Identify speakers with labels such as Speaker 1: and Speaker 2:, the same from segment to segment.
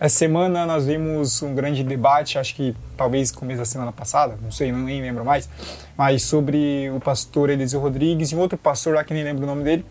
Speaker 1: Essa semana nós vimos um grande debate, acho que talvez começo da semana passada, não sei, não nem lembro mais, mas sobre o pastor Eliseu Rodrigues e um outro pastor lá que nem lembro o nome dele,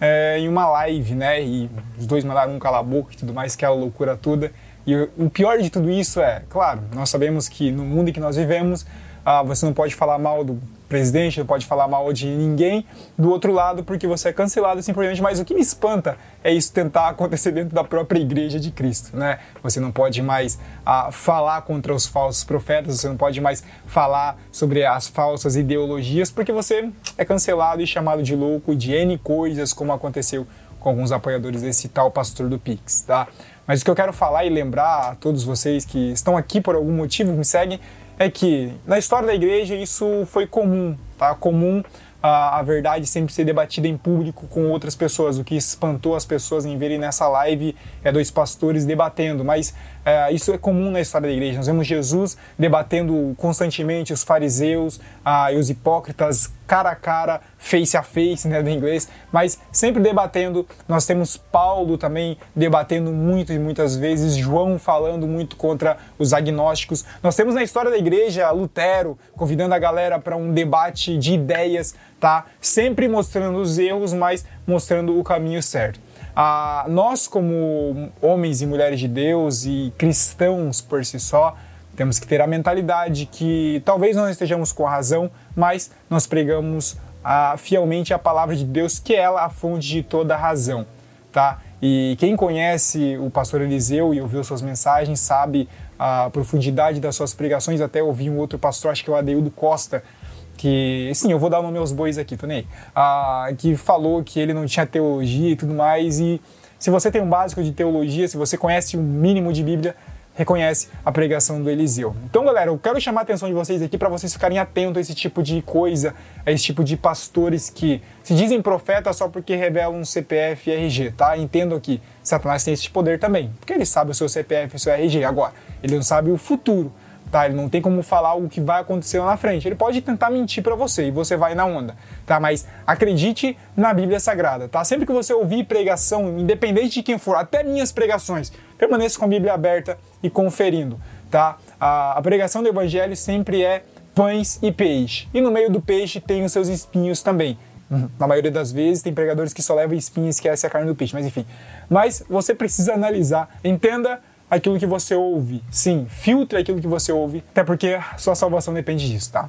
Speaker 1: é, em uma live, né? E os dois mandaram um calar a boca e tudo mais, aquela loucura toda. E o pior de tudo isso é, claro, nós sabemos que no mundo em que nós vivemos, ah, você não pode falar mal do presidente, não pode falar mal de ninguém do outro lado porque você é cancelado simplesmente. Mas o que me espanta é isso tentar acontecer dentro da própria igreja de Cristo, né? Você não pode mais ah, falar contra os falsos profetas, você não pode mais falar sobre as falsas ideologias porque você é cancelado e chamado de louco de N coisas, como aconteceu com alguns apoiadores desse tal pastor do Pix, tá? Mas o que eu quero falar e lembrar a todos vocês que estão aqui por algum motivo, me seguem, é que na história da igreja isso foi comum, tá? Comum a, a, verdade sempre ser debatida em público com outras pessoas. O que espantou as pessoas em verem nessa live é dois pastores debatendo, mas é, isso é comum na história da igreja. Nós vemos Jesus debatendo constantemente os fariseus ah, e os hipócritas cara a cara, face a face, né, do inglês, mas sempre debatendo. Nós temos Paulo também debatendo muito e muitas vezes, João falando muito contra os agnósticos. Nós temos na história da igreja Lutero convidando a galera para um debate de ideias, tá? Sempre mostrando os erros, mas mostrando o caminho certo. Ah, nós, como homens e mulheres de Deus e cristãos por si só, temos que ter a mentalidade que talvez não estejamos com a razão, mas nós pregamos ah, fielmente a palavra de Deus, que é ela a fonte de toda a razão, tá? E quem conhece o pastor Eliseu e ouviu suas mensagens sabe a profundidade das suas pregações. Até ouvi um outro pastor, acho que é o Adeildo Costa, que, sim, eu vou dar o nome aos bois aqui, Tonei, ah, que falou que ele não tinha teologia e tudo mais. E se você tem um básico de teologia, se você conhece o um mínimo de Bíblia, reconhece a pregação do Eliseu. Então, galera, eu quero chamar a atenção de vocês aqui para vocês ficarem atentos a esse tipo de coisa, a esse tipo de pastores que se dizem profetas só porque revelam um CPF e RG, tá? Entendo que Satanás tem esse poder também, porque ele sabe o seu CPF e o seu RG. Agora, ele não sabe o futuro tá? Ele não tem como falar o que vai acontecer lá na frente. Ele pode tentar mentir para você e você vai na onda, tá? Mas acredite na Bíblia Sagrada, tá? Sempre que você ouvir pregação, independente de quem for, até minhas pregações, permaneça com a Bíblia aberta e conferindo, tá? A, pregação do Evangelho sempre é pães e peixe. E no meio do peixe tem os seus espinhos também. Na maioria das vezes tem pregadores que só levam espinhos e esquecem a carne do peixe, mas enfim. Mas você precisa analisar, entenda aquilo que você ouve. Sim, filtre aquilo que você ouve, até porque sua salvação depende disso, tá?